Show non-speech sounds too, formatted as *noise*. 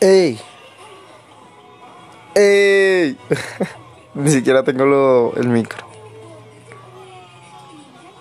¡Ey! ¡Ey! *laughs* Ni siquiera tengo lo, el micro.